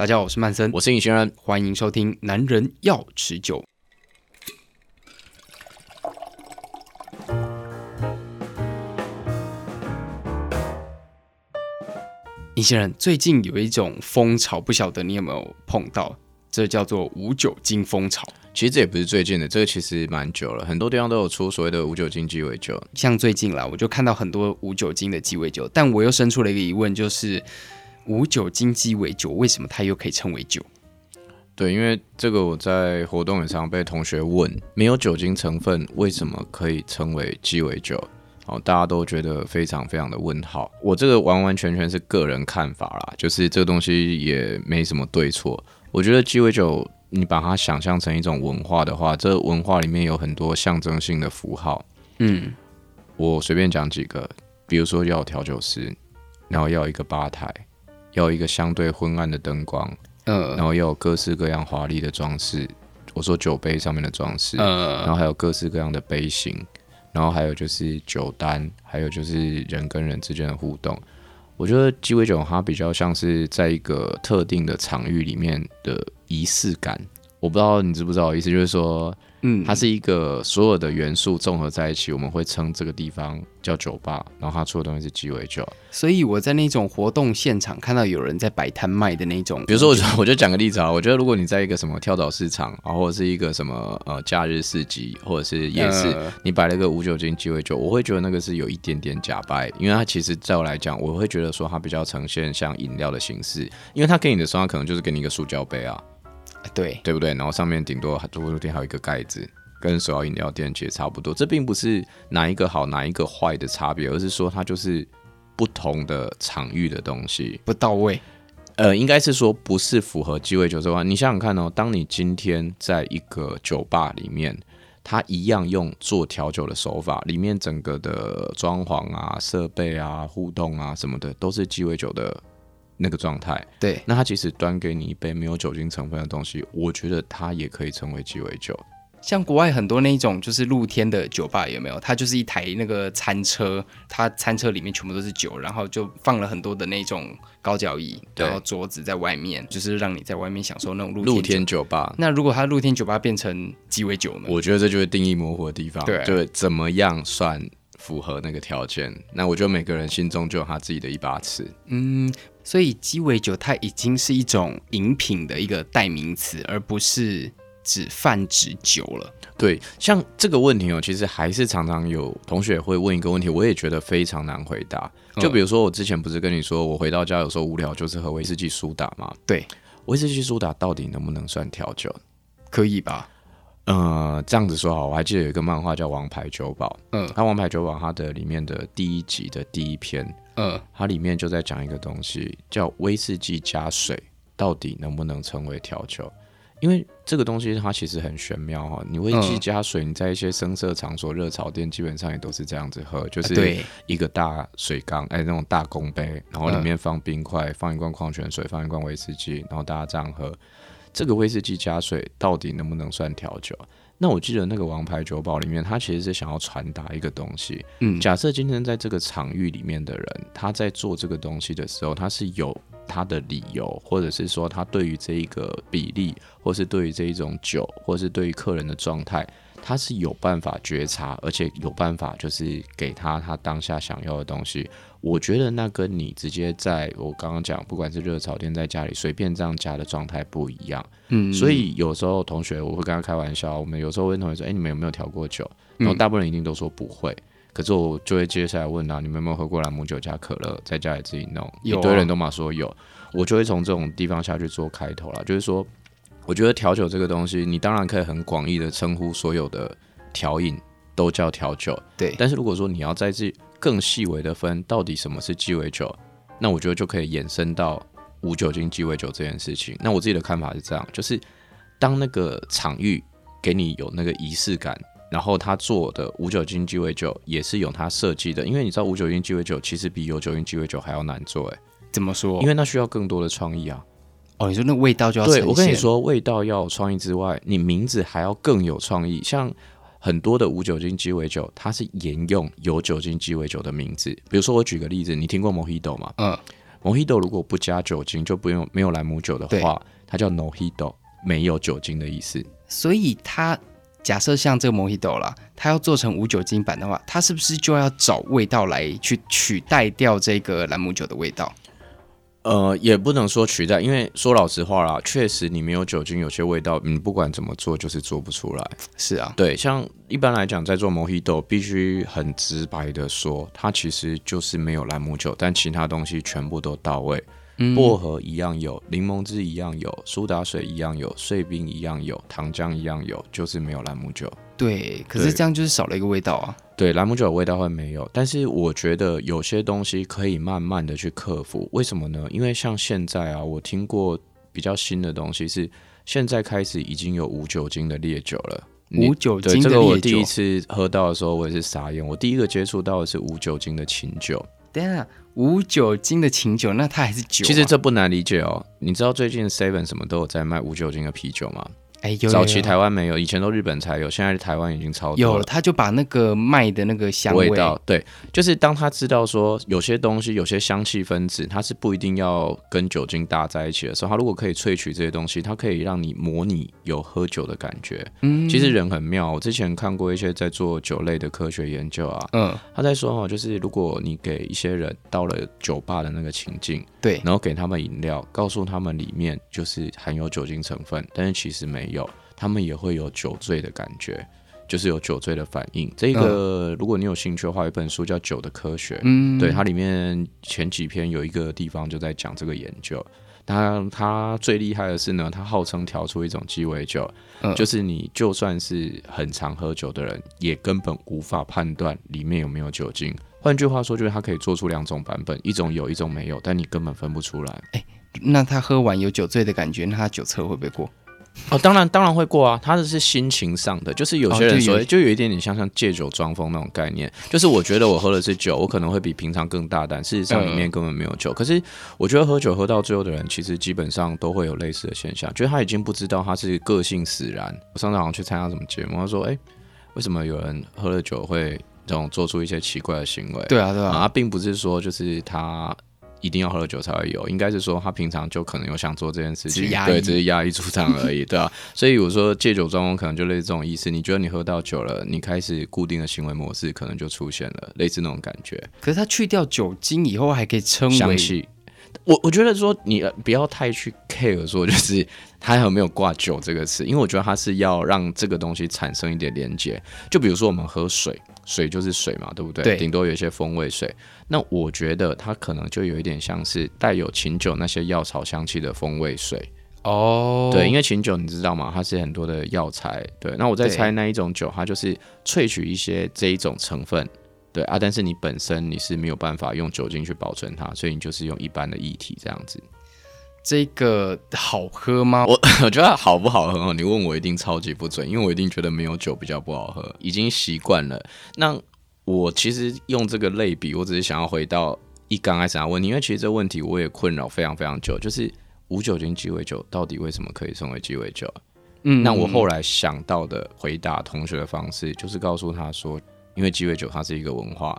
大家好，我是曼森，我是尹轩然，欢迎收听《男人要持久》。尹轩然，最近有一种风潮，不晓得你有没有碰到？这叫做无酒精风潮。其实这也不是最近的，这个其实蛮久了，很多地方都有出所谓的无酒精鸡尾酒。像最近啦，我就看到很多无酒精的鸡尾酒，但我又生出了一个疑问，就是。无酒精鸡尾酒为什么它又可以称为酒？对，因为这个我在活动也常被同学问，没有酒精成分为什么可以称为鸡尾酒？哦，大家都觉得非常非常的问号。我这个完完全全是个人看法啦，就是这个东西也没什么对错。我觉得鸡尾酒，你把它想象成一种文化的话，这文化里面有很多象征性的符号。嗯，我随便讲几个，比如说要调酒师，然后要一个吧台。要有一个相对昏暗的灯光，嗯，然后要有各式各样华丽的装饰。我说酒杯上面的装饰，嗯，然后还有各式各样的杯型，然后还有就是酒单，还有就是人跟人之间的互动。我觉得鸡尾酒它比较像是在一个特定的场域里面的仪式感。我不知道你知不知道，意思就是说。嗯，它是一个所有的元素综合在一起，我们会称这个地方叫酒吧，然后它出的东西是鸡尾酒。所以我在那种活动现场看到有人在摆摊卖的那种，比如说我就我就讲个例子啊，我觉得如果你在一个什么跳蚤市场啊，或者是一个什么呃假日市集或者是夜市，呃、你摆了一个无酒精鸡尾酒，我会觉得那个是有一点点假掰，因为它其实在我来讲，我会觉得说它比较呈现像饮料的形式，因为它给你的时候，它可能就是给你一个塑胶杯啊。对对不对？然后上面顶多桌布店还有一个盖子，跟手摇饮料店其实差不多。这并不是哪一个好哪一个坏的差别，而是说它就是不同的场域的东西不到位。呃，应该是说不是符合鸡尾酒这块。你想想看哦，当你今天在一个酒吧里面，它一样用做调酒的手法，里面整个的装潢啊、设备啊、互动啊什么的，都是鸡尾酒的。那个状态，对，那他即使端给你一杯没有酒精成分的东西，我觉得它也可以成为鸡尾酒。像国外很多那种就是露天的酒吧有没有？它就是一台那个餐车，它餐车里面全部都是酒，然后就放了很多的那种高脚椅，然后桌子在外面，就是让你在外面享受那种露天露天酒吧。那如果它露天酒吧变成鸡尾酒呢？我觉得这就是定义模糊的地方，对，就怎么样算符合那个条件？那我觉得每个人心中就有他自己的一把尺。嗯。所以鸡尾酒它已经是一种饮品的一个代名词，而不是指泛指酒了。对，像这个问题哦，其实还是常常有同学会问一个问题，我也觉得非常难回答。就比如说，我之前不是跟你说，我回到家有时候无聊，就是喝威士忌苏打吗？对，威士忌苏打到底能不能算调酒？可以吧？呃，这样子说好，我还记得有一个漫画叫《王牌酒保》，嗯，它《王牌酒保》它的里面的第一集的第一篇。嗯，它里面就在讲一个东西，叫威士忌加水到底能不能成为调酒？因为这个东西它其实很玄妙哈。你威士忌加水，你在一些声色场所、热炒店基本上也都是这样子喝，就是一个大水缸，哎，那种大公杯，然后里面放冰块，放一罐矿泉水，放一罐威士忌，然后大家这样喝。这个威士忌加水到底能不能算调酒？那我记得那个王牌酒保里面，他其实是想要传达一个东西。嗯，假设今天在这个场域里面的人，他在做这个东西的时候，他是有他的理由，或者是说他对于这一个比例，或是对于这一种酒，或是对于客人的状态，他是有办法觉察，而且有办法就是给他他当下想要的东西。我觉得那跟你直接在我刚刚讲，不管是热炒店在家里随便这样加的状态不一样。嗯，所以有时候同学我会跟他开玩笑，我们有时候问同学说：“哎、欸，你们有没有调过酒？”然后大部分人一定都说不会。可是我就会接下来问他：“你们有没有喝过朗姆酒加可乐，在家里自己弄？”一堆人都嘛说有。我就会从这种地方下去做开头了，就是说，我觉得调酒这个东西，你当然可以很广义的称呼所有的调饮都叫调酒。对，但是如果说你要在这更细微的分，到底什么是鸡尾酒？那我觉得就可以延伸到无酒精鸡尾酒这件事情。那我自己的看法是这样，就是当那个场域给你有那个仪式感，然后他做的无酒精鸡尾酒也是有他设计的，因为你知道无酒精鸡尾酒其实比有酒精鸡尾酒还要难做，诶，怎么说？因为那需要更多的创意啊。哦，你说那味道就要对，我跟你说，味道要有创意之外，你名字还要更有创意，像。很多的无酒精鸡尾酒，它是沿用有酒精鸡尾酒的名字。比如说，我举个例子，你听过 Mojito 吗？嗯 Mojito 如果不加酒精，就不用没有兰姆酒的话，它叫 Nojito，没有酒精的意思。所以它假设像这个 Mojito 啦，它要做成无酒精版的话，它是不是就要找味道来去取代掉这个兰姆酒的味道？呃，也不能说取代，因为说老实话啦，确实你没有酒精，有些味道你不管怎么做就是做不出来。是啊，对，像一般来讲，在做 Mojito 必须很直白的说，它其实就是没有兰姆酒，但其他东西全部都到位，嗯、薄荷一样有，柠檬汁一样有，苏打水一样有，碎冰一样有，糖浆一样有，就是没有兰姆酒。对，可是这样就是少了一个味道啊。对，兰姆酒的味道会没有，但是我觉得有些东西可以慢慢的去克服。为什么呢？因为像现在啊，我听过比较新的东西是，现在开始已经有无酒精的烈酒了。无酒精的烈酒，这个我第一次喝到的时候，我也是傻眼。我第一个接触到的是无酒精的琴酒。等下，无酒精的琴酒，那它还是酒啊？其实这不难理解哦。你知道最近 Seven 什么都有在卖无酒精的啤酒吗？哎，有，早期台湾没有，以前都日本才有，现在台湾已经超多了。有，他就把那个麦的那个香味，味道，对，就是当他知道说有些东西、有些香气分子，它是不一定要跟酒精搭在一起的时候，他如果可以萃取这些东西，它可以让你模拟有喝酒的感觉。嗯，其实人很妙。我之前看过一些在做酒类的科学研究啊，嗯，他在说哦，就是如果你给一些人到了酒吧的那个情境，对，然后给他们饮料，告诉他们里面就是含有酒精成分，但是其实没有。有，他们也会有酒醉的感觉，就是有酒醉的反应。这个，如果你有兴趣的话，有一本书叫《酒的科学》，嗯，对，它里面前几篇有一个地方就在讲这个研究。它它最厉害的是呢，它号称调出一种鸡尾酒，嗯，就是你就算是很常喝酒的人，也根本无法判断里面有没有酒精。换句话说，就是它可以做出两种版本，一种有，一种没有，但你根本分不出来。欸，那他喝完有酒醉的感觉，那他酒测会不会过？哦，当然，当然会过啊。他的是心情上的，就是有些人说，就有一点点像像借酒装疯那种概念。就是我觉得我喝的是酒，我可能会比平常更大胆。事实上里面根本没有酒。可是我觉得喝酒喝到最后的人，其实基本上都会有类似的现象，就是他已经不知道他是个性使然。我上次好像去参加什么节目，他说：“哎，为什么有人喝了酒会这种做出一些奇怪的行为？”对啊，对啊，他并不是说就是他。一定要喝了酒才会有，应该是说他平常就可能有想做这件事情，对，只是压抑出场而已，对啊。所以我说戒酒装疯可能就类似这种意思。你觉得你喝到酒了，你开始固定的行为模式可能就出现了，类似那种感觉。可是他去掉酒精以后，还可以称为。我我觉得说你不要太去 care 说就是他有没有挂酒这个词，因为我觉得他是要让这个东西产生一点连接。就比如说我们喝水。水就是水嘛，对不对？对，顶多有一些风味水。那我觉得它可能就有一点像是带有琴酒那些药草香气的风味水哦。对，因为琴酒你知道吗？它是很多的药材。对，那我在猜那一种酒，它就是萃取一些这一种成分。对啊，但是你本身你是没有办法用酒精去保存它，所以你就是用一般的液体这样子。这个好喝吗？我 我觉得好不好喝？你问我一定超级不准，因为我一定觉得没有酒比较不好喝，已经习惯了。那我其实用这个类比，我只是想要回到一刚开始的问题，因为其实这个问题我也困扰非常非常久，就是无酒精鸡尾酒到底为什么可以称为鸡尾酒？嗯，那我后来想到的回答同学的方式，就是告诉他说，因为鸡尾酒它是一个文化。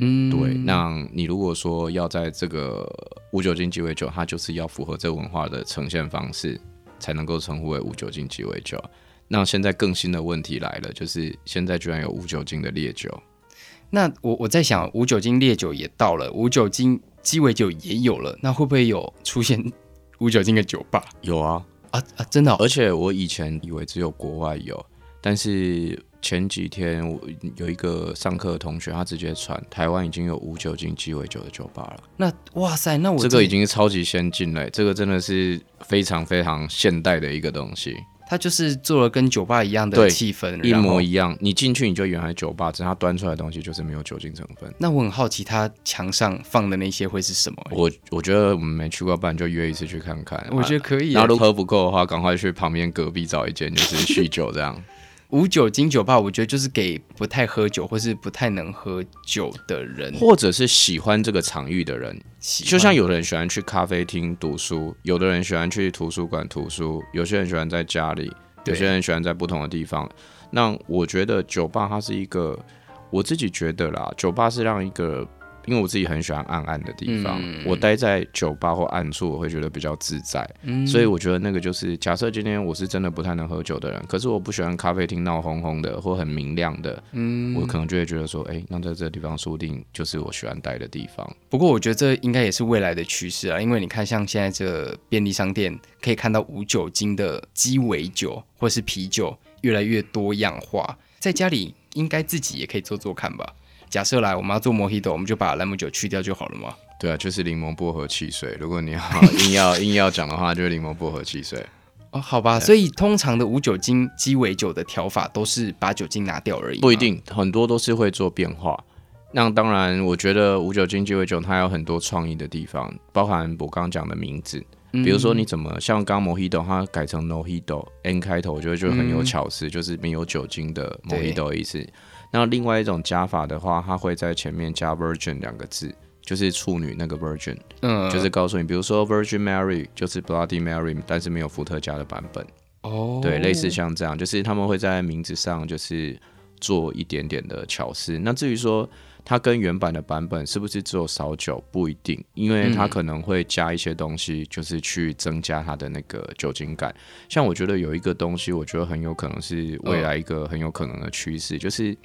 嗯，对。那你如果说要在这个无酒精鸡尾酒，它就是要符合这个文化的呈现方式，才能够称呼为无酒精鸡尾酒。那现在更新的问题来了，就是现在居然有无酒精的烈酒。那我我在想，无酒精烈酒也到了，无酒精鸡尾酒也有了，那会不会有出现无酒精的酒吧？有啊啊啊！真的哦？而且我以前以为只有国外有，但是。前几天我有一个上课的同学，他直接传台湾已经有无酒精鸡尾酒的酒吧了。那哇塞，那我这个已经是超级先进了，这个真的是非常非常现代的一个东西。它就是做了跟酒吧一样的气氛，一模一样。你进去你就原来酒吧，只是它端出来的东西就是没有酒精成分。那我很好奇，他墙上放的那些会是什么？我我觉得我们没去过，不然就约一次去看看。我觉得可以。然后如果喝不够的话，赶快去旁边隔壁找一间，就是酗酒这样。无酒精酒吧，我觉得就是给不太喝酒或是不太能喝酒的人，或者是喜欢这个场域的人。就像有的人喜欢去咖啡厅读书，有的人喜欢去图书馆读书，有些人喜欢在家里，有些人喜欢在不同的地方。那我觉得酒吧它是一个，我自己觉得啦，酒吧是让一个因为我自己很喜欢暗暗的地方，嗯、我待在酒吧或暗处，我会觉得比较自在。嗯，所以我觉得那个就是，假设今天我是真的不太能喝酒的人，可是我不喜欢咖啡厅闹哄哄的或很明亮的，嗯，我可能就会觉得说，哎、欸，那在这个地方说不定就是我喜欢待的地方。不过我觉得这应该也是未来的趋势啊，因为你看，像现在这便利商店可以看到无酒精的鸡尾酒或是啤酒越来越多样化，在家里应该自己也可以做做看吧。假设来我们要做 Mojito，我们就把兰姆酒去掉就好了嘛。对啊，就是柠檬薄荷汽水。如果你要 硬要硬要讲的话，就是柠檬薄荷汽水。哦，好吧。所以通常的无酒精鸡尾酒的调法都是把酒精拿掉而已。不一定，很多都是会做变化。那当然，我觉得无酒精鸡尾酒它有很多创意的地方，包含我刚刚讲的名字，比如说你怎么像刚 Mojito 它改成 No Hito，N 开头，我觉得就很有巧思，嗯、就是没有酒精的 Mojito 意思。那另外一种加法的话，它会在前面加 Virgin 两个字，就是处女那个 Virgin，嗯，就是告诉你，比如说 Virgin Mary 就是 Bloody Mary，但是没有伏特加的版本。哦，对，类似像这样，就是他们会在名字上就是做一点点的巧思。那至于说它跟原版的版本是不是只有少酒，不一定，因为它可能会加一些东西，就是去增加它的那个酒精感。像我觉得有一个东西，我觉得很有可能是未来一个很有可能的趋势，就是。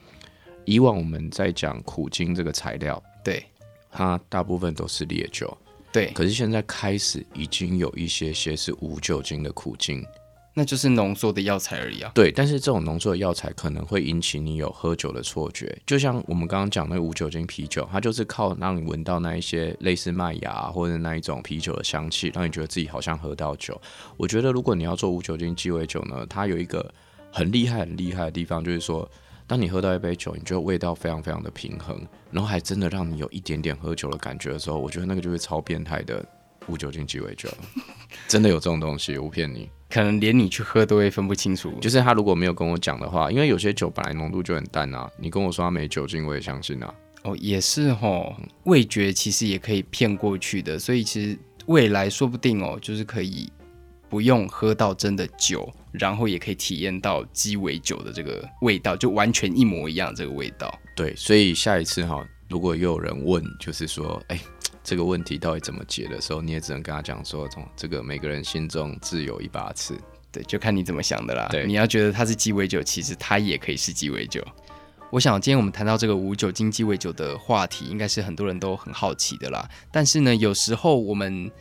以往我们在讲苦精这个材料，对，它大部分都是烈酒，对。可是现在开始已经有一些些是无酒精的苦精，那就是浓缩的药材而已啊。对，但是这种浓缩的药材可能会引起你有喝酒的错觉，就像我们刚刚讲那个无酒精啤酒，它就是靠让你闻到那一些类似麦芽或者那一种啤酒的香气，让你觉得自己好像喝到酒。我觉得如果你要做无酒精鸡尾酒呢，它有一个很厉害很厉害的地方，就是说。当你喝到一杯酒，你觉得味道非常非常的平衡，然后还真的让你有一点点喝酒的感觉的时候，我觉得那个就是超变态的无酒精鸡尾酒，真的有这种东西，我不骗你，可能连你去喝都会分不清楚。就是他如果没有跟我讲的话，因为有些酒本来浓度就很淡啊，你跟我说他没酒精，我也相信啊。哦，也是哦，味觉其实也可以骗过去的，所以其实未来说不定哦，就是可以。不用喝到真的酒，然后也可以体验到鸡尾酒的这个味道，就完全一模一样这个味道。对，所以下一次哈，如果又有人问，就是说，哎，这个问题到底怎么解的时候，你也只能跟他讲说，从这个每个人心中自有一把尺，对，就看你怎么想的啦。对，你要觉得它是鸡尾酒，其实它也可以是鸡尾酒。我想今天我们谈到这个无酒精鸡尾酒的话题，应该是很多人都很好奇的啦。但是呢，有时候我们。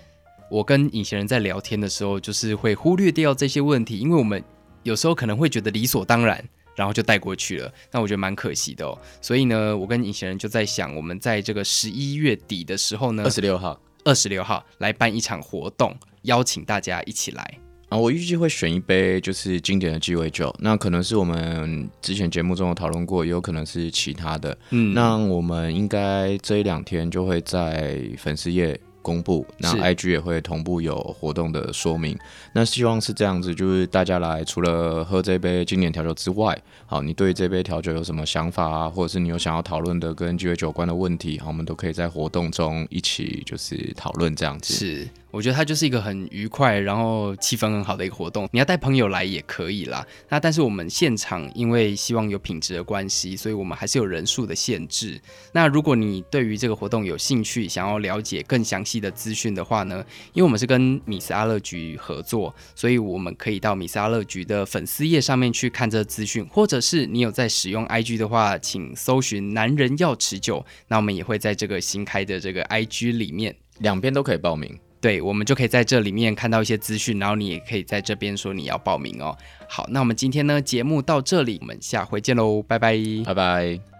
我跟隐形人在聊天的时候，就是会忽略掉这些问题，因为我们有时候可能会觉得理所当然，然后就带过去了。那我觉得蛮可惜的哦。所以呢，我跟隐形人就在想，我们在这个十一月底的时候呢，二十六号，二十六号来办一场活动，邀请大家一起来啊。我预计会选一杯就是经典的鸡尾酒，那可能是我们之前节目中有讨论过，也有可能是其他的。嗯，那我们应该这一两天就会在粉丝页。公布，那 IG 也会同步有活动的说明。那希望是这样子，就是大家来，除了喝这杯经典调酒之外，好，你对这杯调酒有什么想法啊，或者是你有想要讨论的跟鸡尾酒有关的问题，好，我们都可以在活动中一起就是讨论这样子。是。我觉得它就是一个很愉快，然后气氛很好的一个活动。你要带朋友来也可以啦。那但是我们现场因为希望有品质的关系，所以我们还是有人数的限制。那如果你对于这个活动有兴趣，想要了解更详细的资讯的话呢，因为我们是跟米斯阿乐局合作，所以我们可以到米斯阿乐局的粉丝页上面去看这资讯，或者是你有在使用 IG 的话，请搜寻“男人要持久”。那我们也会在这个新开的这个 IG 里面，两边都可以报名。对，我们就可以在这里面看到一些资讯，然后你也可以在这边说你要报名哦。好，那我们今天呢节目到这里，我们下回见喽，拜拜，拜拜。